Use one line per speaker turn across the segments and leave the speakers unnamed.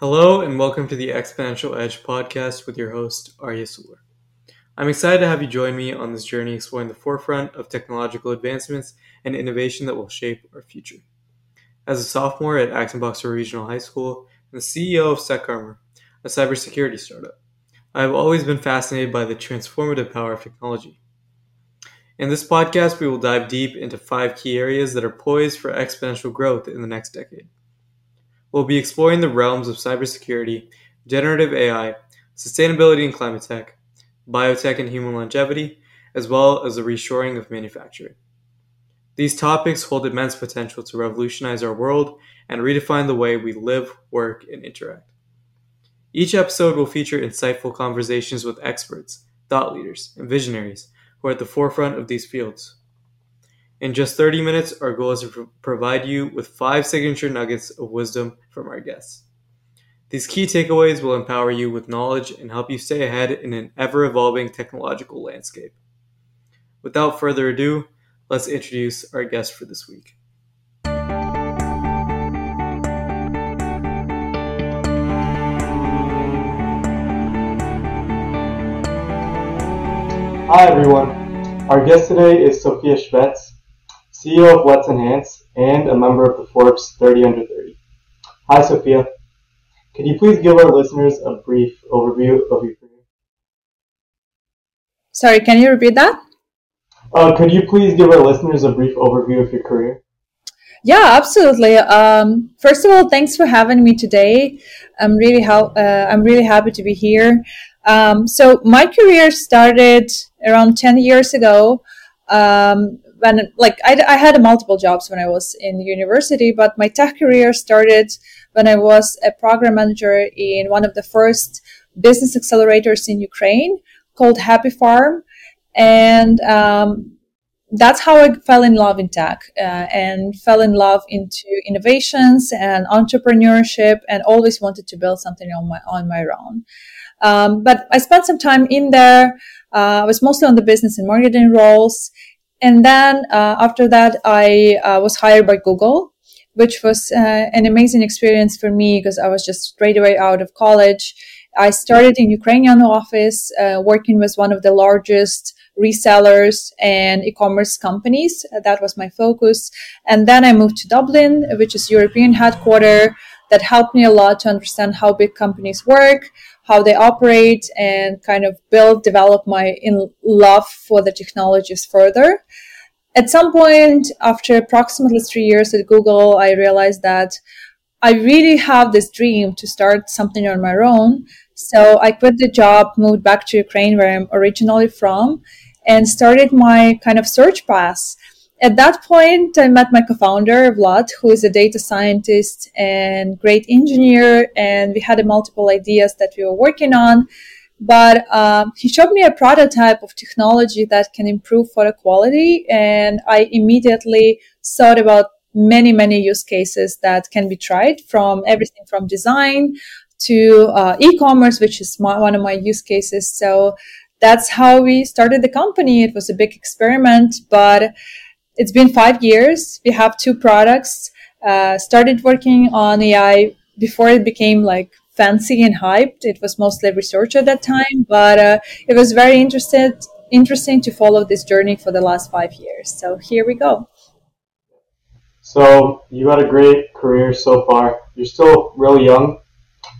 Hello, and welcome to the Exponential Edge podcast with your host, Arya Suler. I'm excited to have you join me on this journey exploring the forefront of technological advancements and innovation that will shape our future. As a sophomore at Acton Boxborough Regional High School and the CEO of SecArmor, a cybersecurity startup, I have always been fascinated by the transformative power of technology. In this podcast, we will dive deep into five key areas that are poised for exponential growth in the next decade. We'll be exploring the realms of cybersecurity, generative AI, sustainability and climate tech, biotech and human longevity, as well as the reshoring of manufacturing. These topics hold immense potential to revolutionize our world and redefine the way we live, work, and interact. Each episode will feature insightful conversations with experts, thought leaders, and visionaries who are at the forefront of these fields. In just 30 minutes, our goal is to provide you with five signature nuggets of wisdom from our guests. These key takeaways will empower you with knowledge and help you stay ahead in an ever evolving technological landscape. Without further ado, let's introduce our guest for this week.
Hi everyone. Our guest today is Sofiia Shvets, CEO of Let's Enhance, and a member of the Forbes 30 Under 30. Hi, Sofiia. Could you please give our listeners a brief overview of your career?
Sorry, can you repeat that?
Uh, could you please give our listeners a brief overview of your career?
Yeah, absolutely. Um, first of all, thanks for having me today. I'm really ha- uh, I'm really happy to be here. Um, so my career started around 10 years ago um, when like I, I had multiple jobs when I was in university, but my tech career started when I was a program manager in one of the first business accelerators in Ukraine called Happy Farm, and um, that's how I fell in love in tech uh, and fell in love into innovations and entrepreneurship, and always wanted to build something on my on my own. Um, but I spent some time in there. Uh, I was mostly on the business and marketing roles. And then uh, after that, I uh, was hired by Google, which was uh, an amazing experience for me because I was just straight away out of college. I started in Ukrainian office, uh, working with one of the largest resellers and e-commerce companies. That was my focus. And then I moved to Dublin, which is European headquarter that helped me a lot to understand how big companies work, how they operate and kind of build, develop my in love for the technologies further. At some point, after approximately three years at Google, I realized that I really have this dream to start something on my own. So I quit the job, moved back to Ukraine, where I'm originally from, and started my kind of search path at that point, I met my co-founder, Vlad, who is a data scientist and great engineer, and we had multiple ideas that we were working on. But um, he showed me a prototype of technology that can improve photo quality, and I immediately thought about many, many use cases that can be tried from everything from design to uh, e-commerce, which is my, one of my use cases. So that's how we started the company. It was a big experiment, but it's been five years. We have two products. Uh, started working on AI before it became like fancy and hyped. It was mostly research at that time, but uh, it was very interested, interesting to follow this journey for the last five years. So here we go.
So you had a great career so far. You're still really young,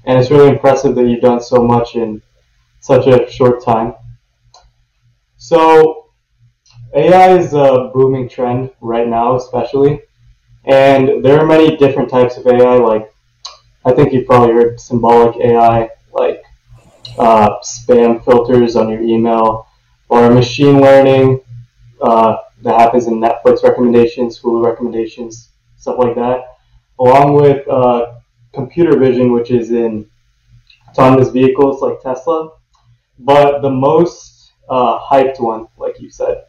and it's really impressive that you've done so much in such a short time. So AI is a booming trend right now, especially, and there are many different types of AI. Like, I think you've probably heard symbolic AI, like uh, spam filters on your email, or machine learning uh, that happens in Netflix recommendations, Hulu recommendations, stuff like that, along with uh, computer vision, which is in autonomous vehicles like Tesla. But the most uh, hyped one, like you said,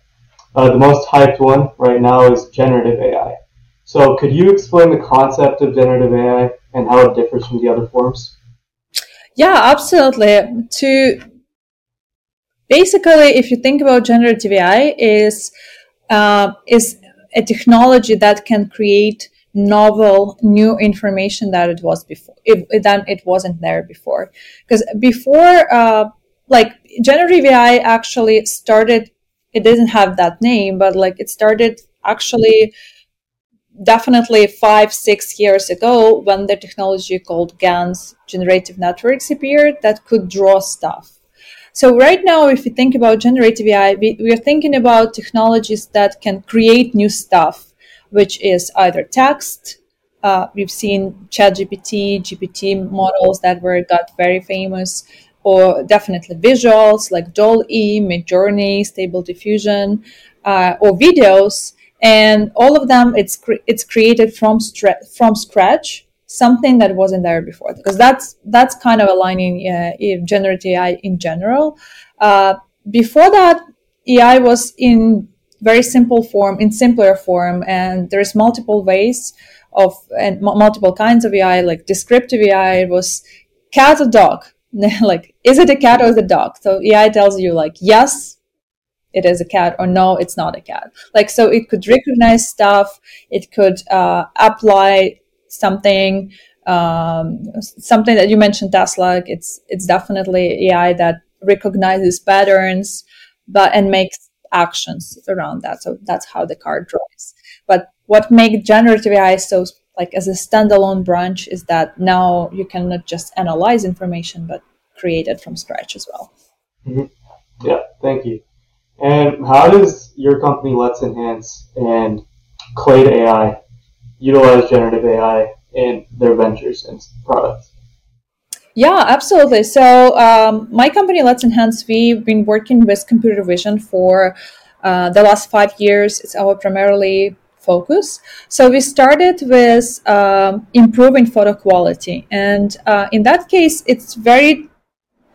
uh, the most hyped one right now is generative AI. So, could you explain the concept of generative AI and how it differs from the other forms?
Yeah, absolutely. To basically, if you think about generative AI, is uh, is a technology that can create novel new information that it was before it, it wasn't there before because before uh, like generative ai actually started it doesn't have that name but like it started actually definitely five six years ago when the technology called GANs generative networks appeared that could draw stuff so right now, if you think about generative AI, we, we, are thinking about technologies that can create new stuff, which is either text. Uh, we've seen ChatGPT, GPT models that were got very famous, or definitely visuals like DALL-E, Midjourney, Stable Diffusion, uh, or videos. And all of them, it's cre- it's created from stra- from scratch something that wasn't there before because that's that's kind of aligning uh, generative AI in general. Uh, before that, AI was in very simple form, in simpler form, and there's multiple ways of and m- multiple kinds of AI, like descriptive AI. Was cat or dog, like is it a cat or is it a dog? So AI tells you like yes, it is a cat or no it's not a cat. Like so it could recognize stuff it could uh, apply something um, something that you mentioned tesla it's it's definitely ai that recognizes patterns but and makes actions around that. So that's how the car drives. But what makes generative ai so like as a standalone branch is that now you can not just analyze information but create it from scratch as well
mm-hmm. yeah thank you and how does your company let's enhance and Claid AI utilize generative AI in their ventures and products?
Yeah, absolutely. So um, my company, Let's Enhance, we've been working with computer vision for uh, the last five years. It's our primarily focus. So we started with um, improving photo quality, and uh, in that case, it's very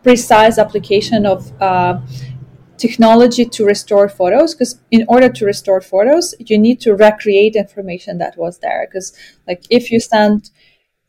precise application of uh, technology to restore photos because in order to restore photos you need to recreate information that was there because like if you send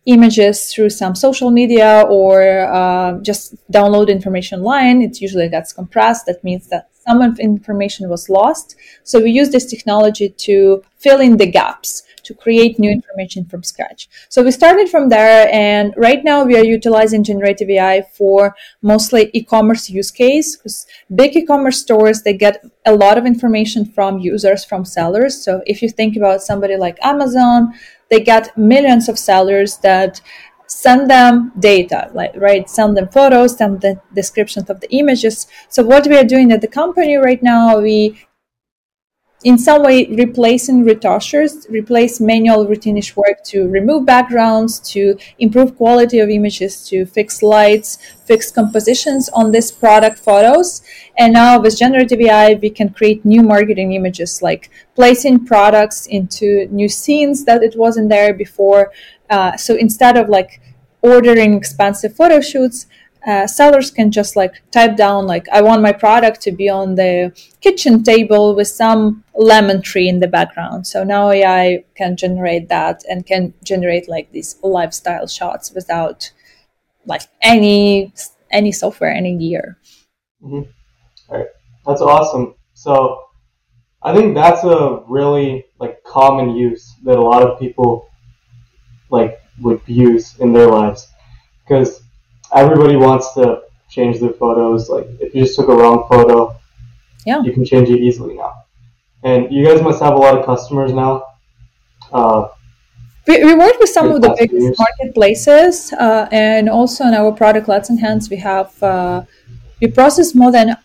images through some social media or uh, just download information line it usually gets compressed that means that some of information was lost so we use this technology to fill in the gaps to create new information from scratch. So we started from there, and right now we are utilizing generative AI for mostly e-commerce use case because big e-commerce stores they get a lot of information from users, from sellers. So if you think about somebody like Amazon, they get millions of sellers that send them data like right? Send them photos send the descriptions of the images. So what we are doing at the company right now we in some way replacing retouchers, replace manual routinish work to remove backgrounds, to improve quality of images, to fix lights, fix compositions on this product photos. And now with generative AI, we can create new marketing images like placing products into new scenes that it wasn't there before. Uh, so instead of like ordering expensive photo shoots, uh, sellers can just like type down like i want my product to be on the kitchen table with some lemon tree in the background. So now ai can generate that and can generate like these lifestyle shots without like any any software any gear.
Mm-hmm. That's awesome. So i think that's a really like common use that a lot of people like would use in their lives. Because everybody wants to change their photos. Like if you just took a wrong photo,
yeah,
you can change it easily now. And you guys must have a lot of customers now. Uh,
we, we work with some of the biggest years. marketplaces, uh, and also in our product Let's Enhance, we have uh, we process more than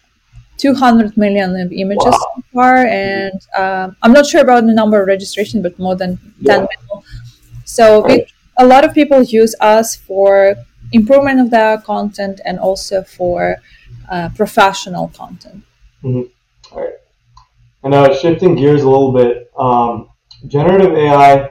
200 million images wow. so far, and um, I'm not sure about the number of registration, but more than 10 yeah. million. So right. we, a lot of people use us for improvement of the content and also for uh, professional content.
Mm-hmm. All right. And now shifting gears a little bit, um, generative AI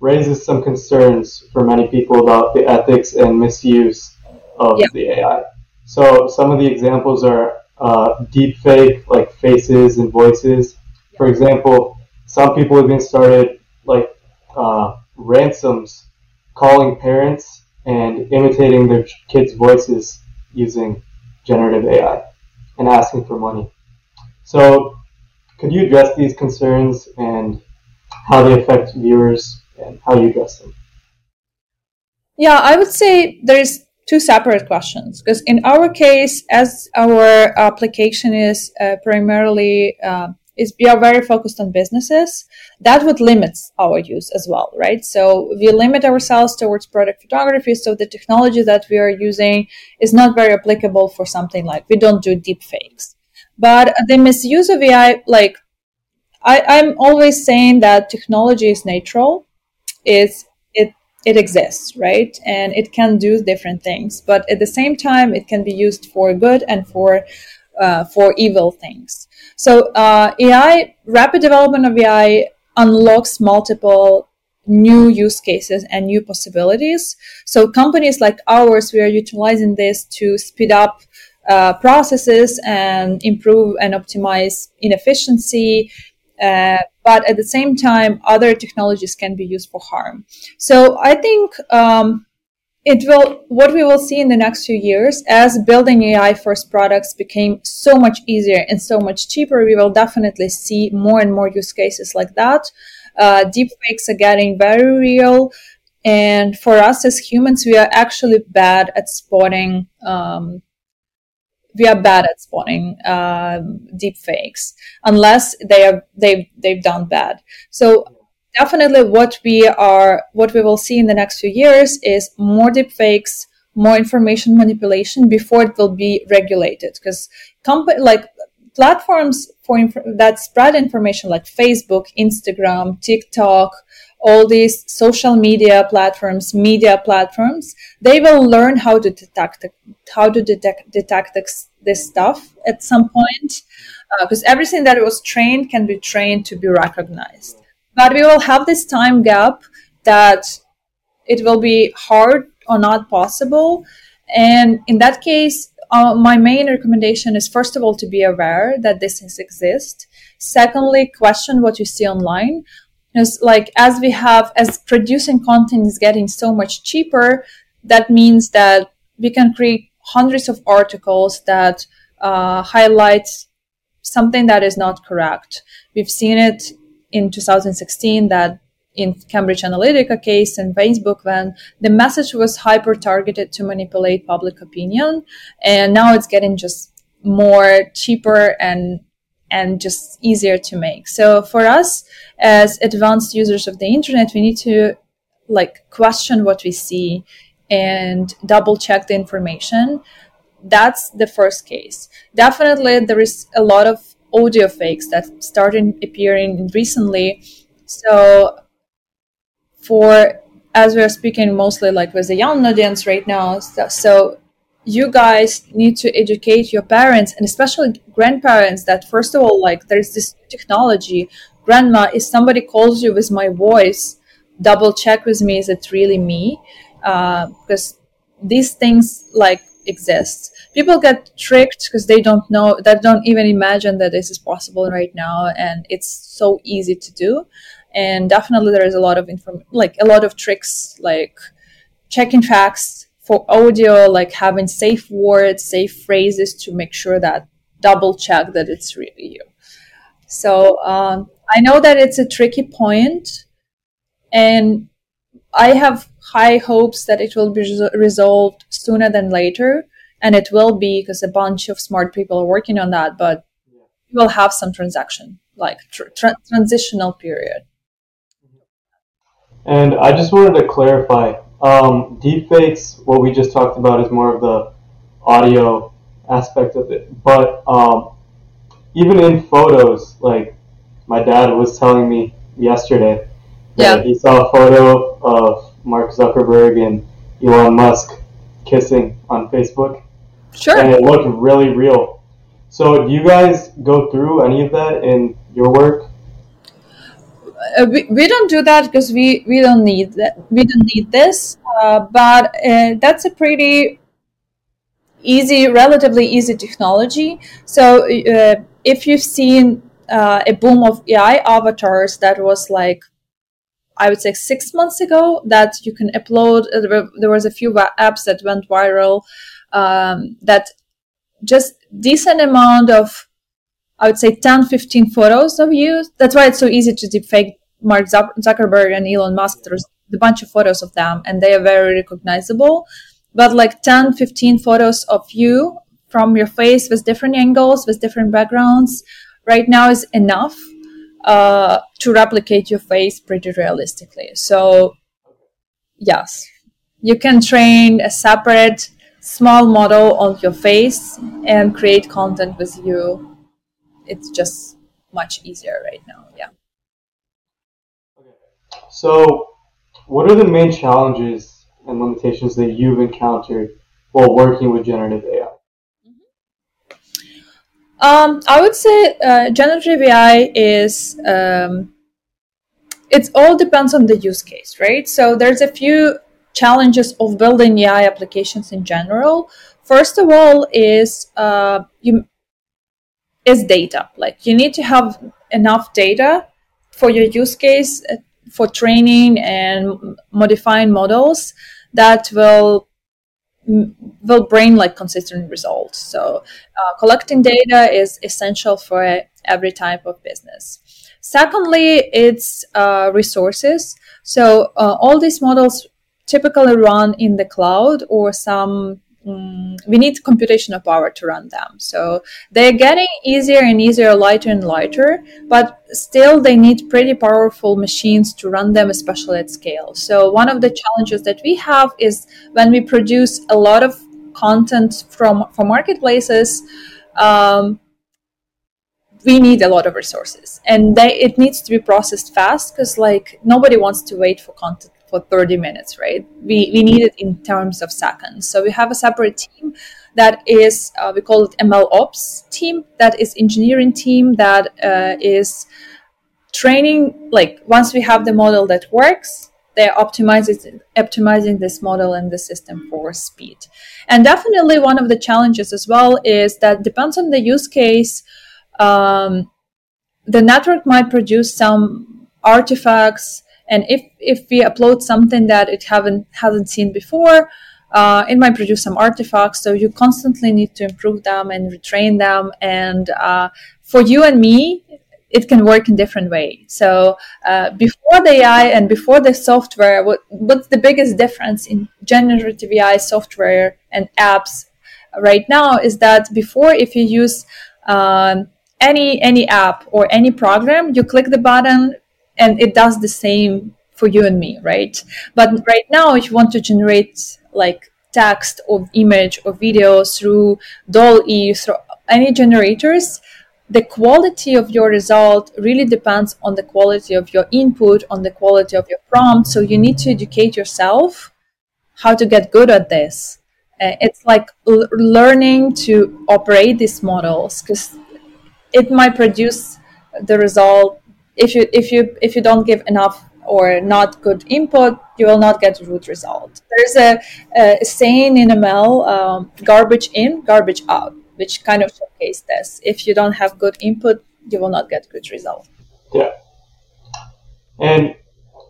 raises some concerns for many people about the ethics and misuse of yeah. the AI. So some of the examples are uh, deep fake, like faces and voices. Yeah. For example, some people have been started like uh, ransoms calling parents and imitating their kids' voices using generative AI and asking for money. So, could you address these concerns and how they affect viewers and how you address them?
Yeah, I would say there's two separate questions because in our case, as our application is uh, primarily uh, is we are very focused on businesses, that would limit our use as well, right? So we limit ourselves towards product photography. So the technology that we are using is not very applicable for something like we don't do deep fakes. But the misuse of AI, like I, I'm always saying that technology is neutral. It's it it exists, right? And it can do different things, but at the same time, it can be used for good and for uh, for evil things. So uh, AI, rapid development of AI unlocks multiple new use cases and new possibilities. So companies like ours, we are utilizing this to speed up uh, processes and improve and optimize inefficiency. Uh, but at the same time, other technologies can be used for harm. So I think um, it will what we will see in the next few years as building ai first products became so much easier and so much cheaper we will definitely see more and more use cases like that. Uh, deep fakes are getting very real. And for us as humans we are actually bad at spotting um, we are bad at spotting um, deep fakes unless they are they've they've done bad. So definitely what we are what we will see in the next few years is more deepfakes more information manipulation before it will be regulated. Because like platforms for inf- that spread information like facebook instagram tiktok all these social media platforms media platforms they will learn how to detect how to detect detect this, this stuff at some point. Because uh, everything that was trained can be trained to be recognized but we will have this time gap that it will be hard or not possible. And in that case uh, my main recommendation is first of all to be aware that this exists. Secondly question what you see online. Because like as we have as producing content is getting so much cheaper that means that we can create hundreds of articles that uh, highlight something that is not correct. We've seen it in 2016 that in Cambridge Analytica case and Facebook when the message was hyper targeted to manipulate public opinion and now it's getting just more cheaper and and just easier to make. So for us as advanced users of the internet we need to like question what we see and double check the information. That's the first case. Definitely there is a lot of audio fakes that started appearing recently. So for as we're speaking mostly like with the young audience right now, so, so you guys need to educate your parents and especially grandparents that first of all like there's this technology. Grandma if somebody calls you with my voice double check with me is it really me? Uh, because these things like exist people get tricked because they don't know that don't even imagine that this is possible right now and it's so easy to do. And definitely there is a lot of inform like a lot of tricks like checking facts for audio like having safe words safe phrases to make sure that double check that it's really you. So um, i know that it's a tricky point and i have high hopes that it will be resolved sooner than later and it will be because a bunch of smart people are working on that but we will have some transaction like tr- tra- transitional period.
And i just wanted to clarify um, deepfakes what we just talked about is more of the audio aspect of it. But um, even in photos like my dad was telling me yesterday that yeah. he saw a photo of mark zuckerberg and elon musk kissing on facebook
Sure.
And it looked really real. So, do you guys go through any of that in your work?
Uh, we, we don't do that because we, we don't need that we don't need this uh, but uh, that's a pretty easy relatively easy technology so uh, if you've seen uh, a boom of ai avatars that was like i would say six months ago that you can upload uh, there was a few apps that went viral um, that just decent amount of I would say 10, 15 photos of you. That's why it's so easy to deepfake Mark Zuckerberg and Elon Musk, there's a bunch of photos of them and they are very recognizable. But like 10, 15 photos of you from your face with different angles, with different backgrounds, right now is enough uh, to replicate your face pretty realistically. So, yes, you can train a separate small model on your face and create content with you. It's just much easier right now. Yeah.
Okay. So, what are the main challenges and limitations that you've encountered while working with generative AI?
Um, I would say uh, generative AI is um, it all depends on the use case, right? So there's a few challenges of building AI applications in general. First of all, is uh, you is data. Like you need to have enough data for your use case uh, for training and modifying models that will will bring like consistent results. So uh, collecting data is essential for every type of business. Secondly, it's uh, resources. So uh, all these models typically run in the cloud or some um, we need computational power to run them. So they're getting easier and easier, lighter and lighter, but still they need pretty powerful machines to run them, especially at scale. So one of the challenges that we have is when we produce a lot of content from from marketplaces. Um, we need a lot of resources and they, it needs to be processed fast because like nobody wants to wait for content for 30 minutes, right? We, we need it in terms of seconds. So we have a separate team that is, uh, we call it ML Ops team, that is engineering team that uh, is training, like once we have the model that works, they're optimizing, optimizing this model and the system for speed. And definitely one of the challenges as well is that depends on the use case, um, the network might produce some artifacts and if if we upload something that it haven't hasn't seen before uh, it might produce some artifacts so you constantly need to improve them and retrain them and uh, for you and me it can work in different way. so uh, before the ai and before the software what, what's the biggest difference in generative ai software and apps right now is that before if you use um, any any app or any program you click the button and it does the same for you and me, right? But right now, if you want to generate like text or image or video through DALL-E, through any generators, the quality of your result really depends on the quality of your input, on the quality of your prompt. So you need to educate yourself how to get good at this. Uh, it's like l- learning to operate these models because it might produce the result if you if you if you don't give enough or not good input, you will not get good result. There's a, a saying in ML, um, garbage in, garbage out, which kind of showcases this. If you don't have good input, you will not get good result.
Yeah. And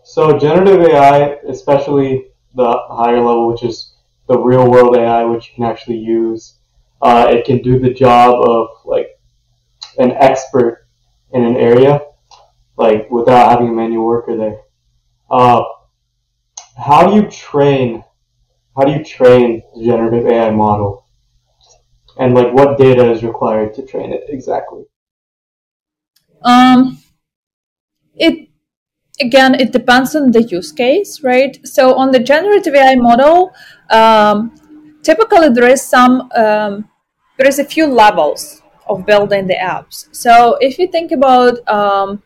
so generative AI, especially the higher level, which is the real world AI, which you can actually use, uh, it can do the job of like an expert in an area like without having a manual worker there. Uh, how do you train? How do you train the generative AI model? And like, what data is required to train it exactly?
Um, it again, it depends on the use case, right? So on the generative AI model, um, typically there is some um, there is a few levels of building the apps. So if you think about um,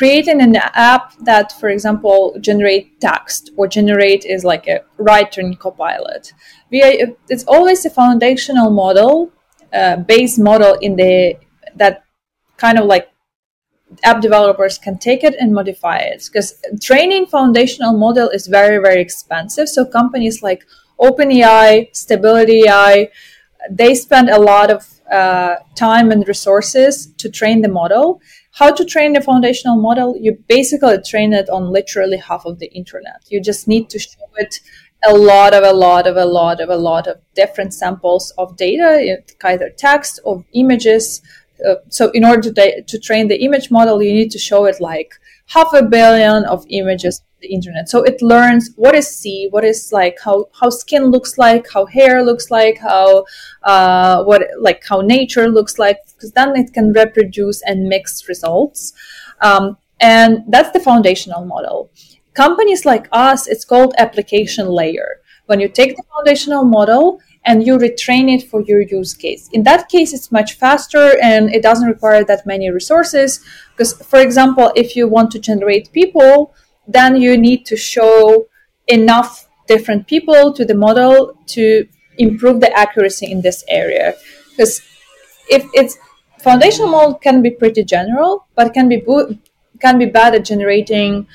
creating an app that, for example, generate text or generate is like a writing copilot. We are, it's always a foundational model, uh, base model in the that kind of like app developers can take it and modify it because training foundational model is very very expensive. So companies like OpenAI, Stability AI, they spend a lot of uh, time and resources to train the model how to train the foundational model. You basically train it on literally half of the internet. You just need to show it a lot of a lot of a lot of a lot of different samples of data either text or images. Uh, so in order to, to train the image model you need to show it like half a billion of images the internet so it learns what is see what is like how how skin looks like how hair looks like how uh, what like how nature looks like because then it can reproduce and mix results um, and that's the foundational model companies like us it's called application layer when you take the foundational model and you retrain it for your use case. In that case, it's much faster and it doesn't require that many resources. Because, for example, if you want to generate people, then you need to show enough different people to the model to improve the accuracy in this area. Because if it's foundational model can be pretty general, but can be bo- can be bad at generating,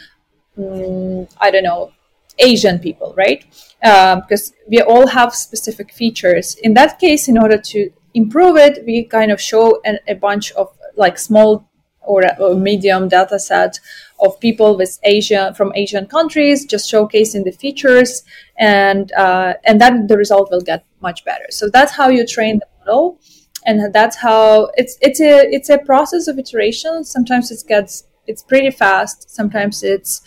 um, I don't know, Asian people, right? Uh, because we all have specific features. In that case, in order to improve it, we kind of show an, a bunch of like small or, or medium data set of people with Asia from Asian countries, just showcasing the features, and uh, and then the result will get much better. So that's how you train the model, and that's how it's it's a it's a process of iteration. Sometimes it gets it's pretty fast. Sometimes it's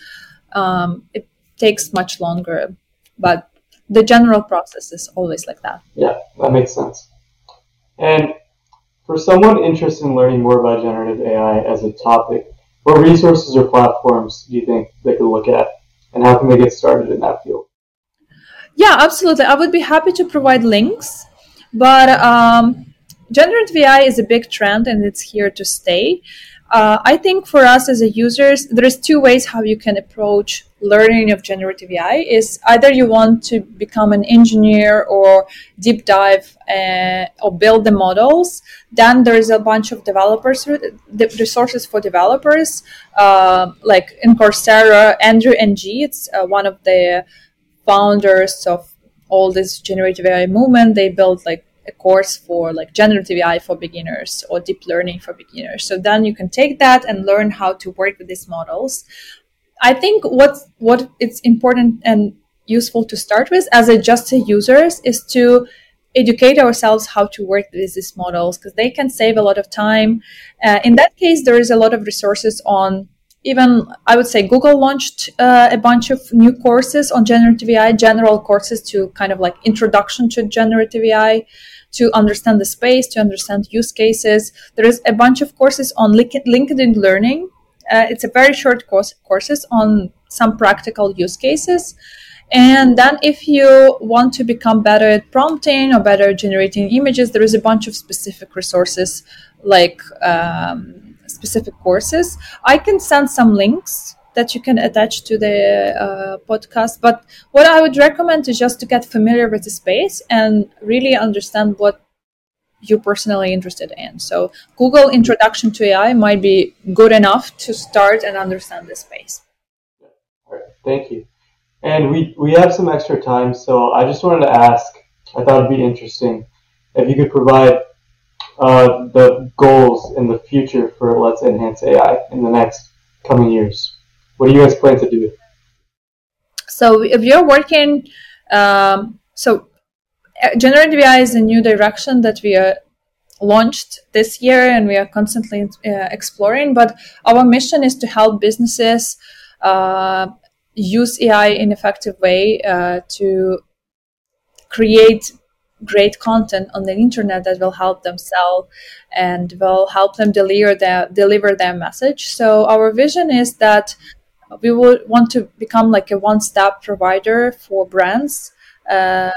um, it takes much longer, but the general process is always like that.
Yeah, that makes sense. And for someone interested in learning more about generative AI as a topic, what resources or platforms do you think they could look at, and how can they get started in that field?
Yeah, absolutely. I would be happy to provide links, but um, generative AI is a big trend and it's here to stay. Uh, I think for us as a users, there's two ways how you can approach learning of generative AI. Is either you want to become an engineer or deep dive uh, or build the models. Then there is a bunch of developers, the resources for developers, uh, like in Coursera, Andrew Ng. It's uh, one of the founders of all this generative AI movement. They built like a course for like generative AI for beginners or deep learning for beginners. So then you can take that and learn how to work with these models. I think what what it's important and useful to start with as a just a users is to educate ourselves how to work with these models because they can save a lot of time. Uh, in that case, there is a lot of resources on even I would say Google launched uh, a bunch of new courses on generative AI, general courses to kind of like introduction to generative AI to understand the space, to understand use cases. There is a bunch of courses on LinkedIn Learning. Uh, it's a very short course courses on some practical use cases. And then if you want to become better at prompting or better generating images, there is a bunch of specific resources like um, specific courses. I can send some links that you can attach to the uh, podcast. But what I would recommend is just to get familiar with the space and really understand what you're personally interested in. So Google Introduction to AI might be good enough to start and understand the space.
All right, thank you. And we, we have some extra time, so I just wanted to ask, I thought it'd be interesting if you could provide uh, the goals in the future for Let's Enhance AI in the next coming years. What do you guys plan to do?
So if you're working, um, so uh, generative AI is a new direction that we are launched this year and we are constantly uh, exploring. But our mission is to help businesses uh, use AI in effective way uh, to create great content on the internet that will help them sell and will help them deliver their deliver their message. So our vision is that we would want to become like a one-stop provider for brands uh,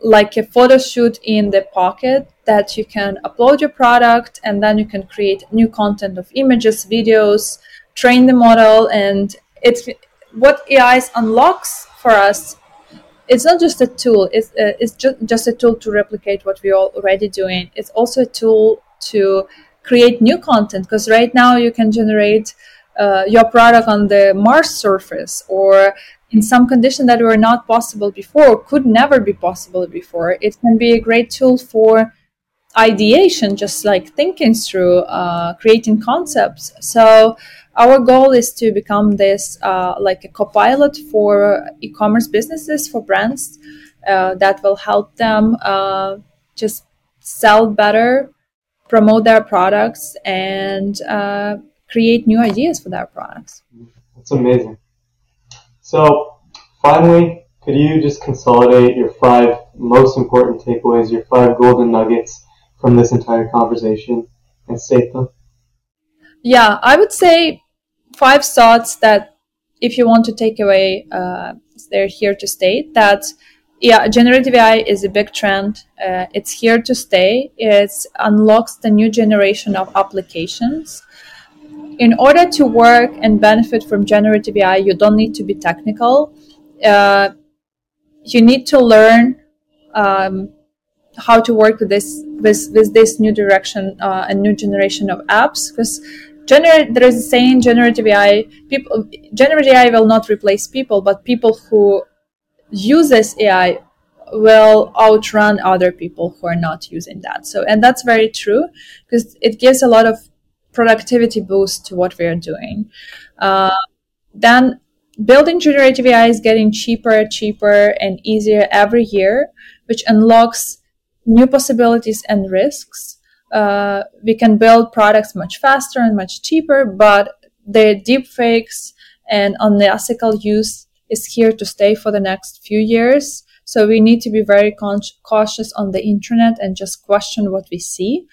like a photo shoot in the pocket that you can upload your product and then you can create new content of images videos train the model. And it's what ai unlocks for us it's not just a tool it's, uh, it's just, just a tool to replicate what we're already doing. It's also a tool to create new content because right now you can generate uh, your product on the Mars surface or in some condition that were not possible before, could never be possible before. It can be a great tool for ideation, just like thinking through, uh, creating concepts. So our goal is to become this uh, like a copilot for e-commerce businesses, for brands uh, that will help them uh, just sell better, promote their products, and uh, create new ideas for their products.
That's amazing. So, finally, could you just consolidate your five most important takeaways, your five golden nuggets from this entire conversation and state them?
Yeah, I would say five thoughts that if you want to take away, uh, they're here to stay. That yeah, generative AI is a big trend. Uh, it's here to stay. It unlocks the new generation of applications. In order to work and benefit from generative AI, you don't need to be technical. Uh, you need to learn um, how to work with this with, with this new direction uh, and new generation of apps because generate there is a saying generative AI people generative AI will not replace people but people who use this AI will outrun other people who are not using that so and that's very true because it gives a lot of productivity boost to what we are doing uh, then building generative AI is getting cheaper, cheaper, and easier every year, which unlocks new possibilities and risks. Uh, we can build products much faster and much cheaper, but the deepfakes and unethical use is here to stay for the next few years. So we need to be very con- cautious on the internet and just question what we see.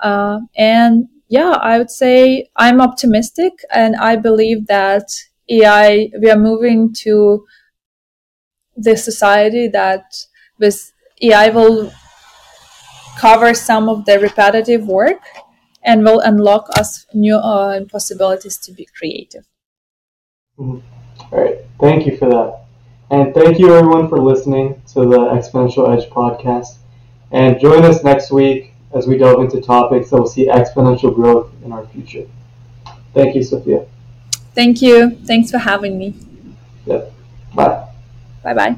Uh, and yeah, I would say I'm optimistic and I believe that AI, we are moving to the society that with AI will cover some of the repetitive work and will unlock us new uh, possibilities to be creative.
Mm-hmm. All right. Thank you for that. And thank you everyone for listening to the Exponential Edge podcast. And join us next week as we delve into topics that will see exponential growth in our future. Thank you, Sofiia.
Thank you. Thanks for having me.
Yep. Bye.
Bye bye.